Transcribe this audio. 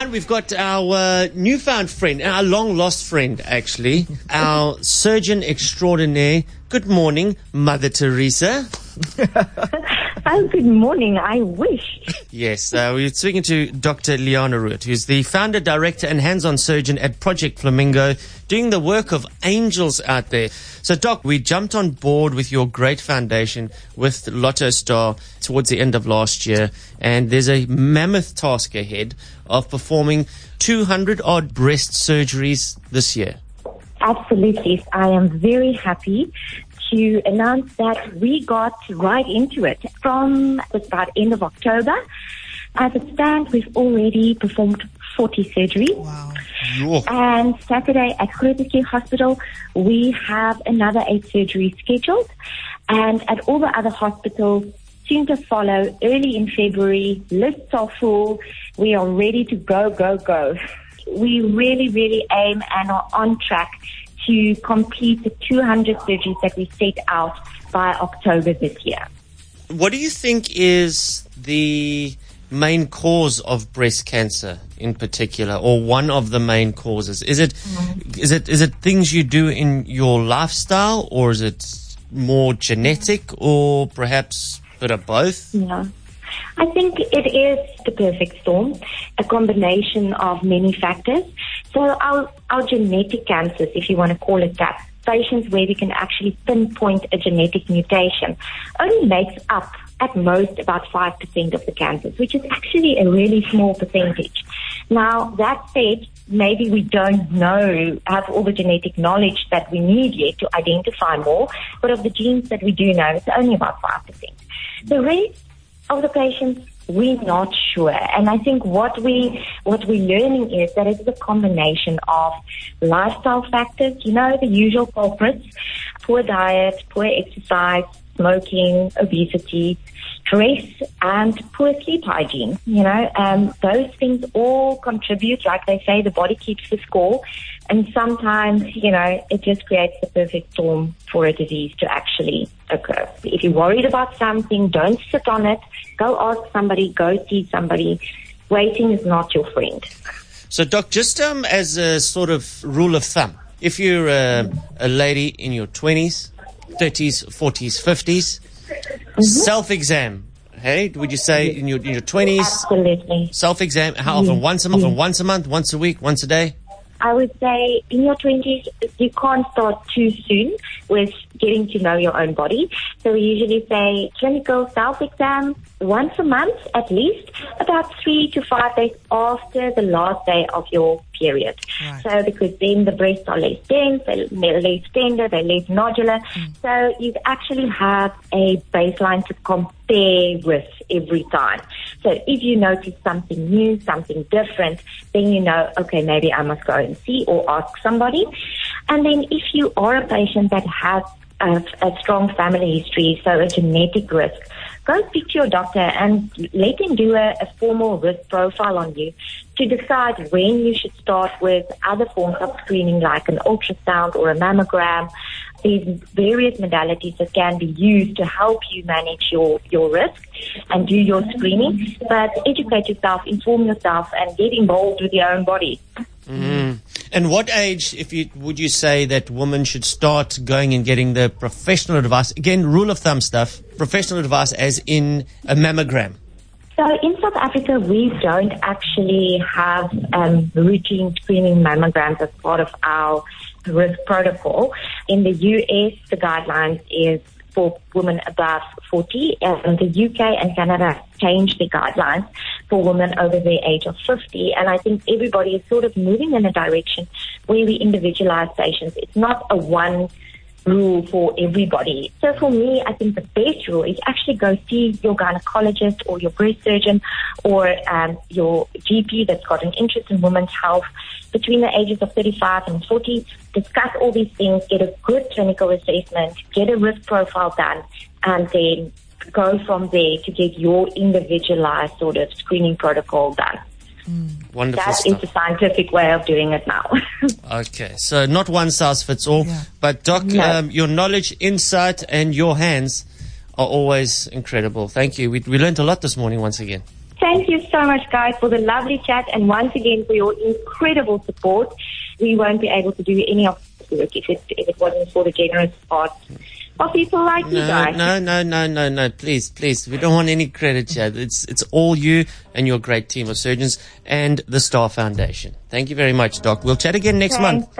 And we've got our uh, newfound friend, our long lost friend, actually, our surgeon extraordinaire. Good morning, Mother Teresa. Oh, good morning. I wish. Yes, uh, we're speaking to Dr. Liana Roodt, who's the founder, director, and hands on surgeon at Project Flamingo, doing the work of angels out there. So, Doc, we jumped on board with your great foundation with Lotto Star towards the end of last year, and there's a mammoth task ahead of performing 200 odd breast surgeries this year. Absolutely. I am very happy to announce that we got right into it from about end of October. As it stands, we've already performed 40 surgeries. Wow. Yo. And Saturday at Groote Hospital, we have another eight surgeries scheduled. And at all the other hospitals, soon to follow, early in February, lists are full. We are ready to go, go, go. We really, really aim and are on track to complete the 200 surgeries that we set out by October this year. What do you think is the main cause of breast cancer in particular, or one of the main causes? Is it mm-hmm. is it is it things you do in your lifestyle, or is it more genetic, or perhaps a bit of both? Yeah. I think it is the perfect storm, a combination of many factors. So our, our genetic cancers, if you want to call it that, patients where we can actually pinpoint a genetic mutation, only makes up at most about 5% of the cancers, which is actually a really small percentage. Now, that said, maybe we don't know, have all the genetic knowledge that we need yet to identify more, but of the genes that we do know, it's only about 5%. The rest of the patients, we're not sure. And I think what we what we're learning is that it is a combination of lifestyle factors, you know, the usual culprits, poor diet, poor exercise, smoking, obesity, stress, and poor sleep hygiene. You know, um, those things all contribute. Like they say, the body keeps the score, and sometimes, you know, it just creates the perfect storm for a disease to actually occur. If you're worried about something, don't sit on it. Go ask somebody. Go see somebody. Waiting is not your friend. So, Doc, just um, as a sort of rule of thumb, if you're a lady in your 20s, 30s, 40s, 50s, self exam, hey, would you say in your, in your 20s, Absolutely. self exam, how often? Once a month, once a month, once a week, once a day? I would say in your 20s, you can't start too soon with getting to know your own body. So we usually say clinical self-exam once a month at least, about three to five days after the last day of your period. Right. So because then the breasts are less dense, they're less tender, they're less nodular. Mm. So you actually have a baseline to compare with every time. So if you notice something new, something different, then you know, okay, maybe I must go and see or ask somebody. And then if you are a patient that has a, a strong family history, so a genetic risk, go speak to your doctor and let him do a, a formal risk profile on you to decide when you should start with other forms of screening like an ultrasound or a mammogram. There's various modalities that can be used to help you manage your, your risk and do your screening. But educate yourself, inform yourself, and get involved with your own body. And what age, if you would you say that women should start going and getting the professional advice? Again, rule of thumb stuff. Professional advice, as in a mammogram. So in South Africa, we don't actually have um, routine screening mammograms as part of our risk protocol. In the US, the guidelines is for women above 40, and the UK and Canada changed the guidelines for women over the age of 50. And I think everybody is sort of moving in a direction where we individualize patients. It's not a one rule for everybody. So for me, I think the best rule is actually go see your gynecologist or your breast surgeon or um, your GP that's got an interest in women's health between the ages of 35 and 40. Discuss all these things, get a good clinical assessment, get a risk profile done, and then go from there to get your individualized sort of screening protocol done. Wonderful That stuff. is the scientific way of doing it now. Okay, so not one size fits all, Yeah. but Doc, No. um, your knowledge, insight, and your hands are always incredible. Thank you. We, we learned a lot this morning once again. Thank you so much, guys, for the lovely chat and once again for your incredible support. We won't be able to do any of this work if it, if it wasn't for the generous heart of people like you No, guys. no, no, no, no, no. Please, please. We don't want any credit here. It's, it's all you and your great team of surgeons and the Star Foundation. Thank you very much, Doc. We'll chat again next Thanks. month.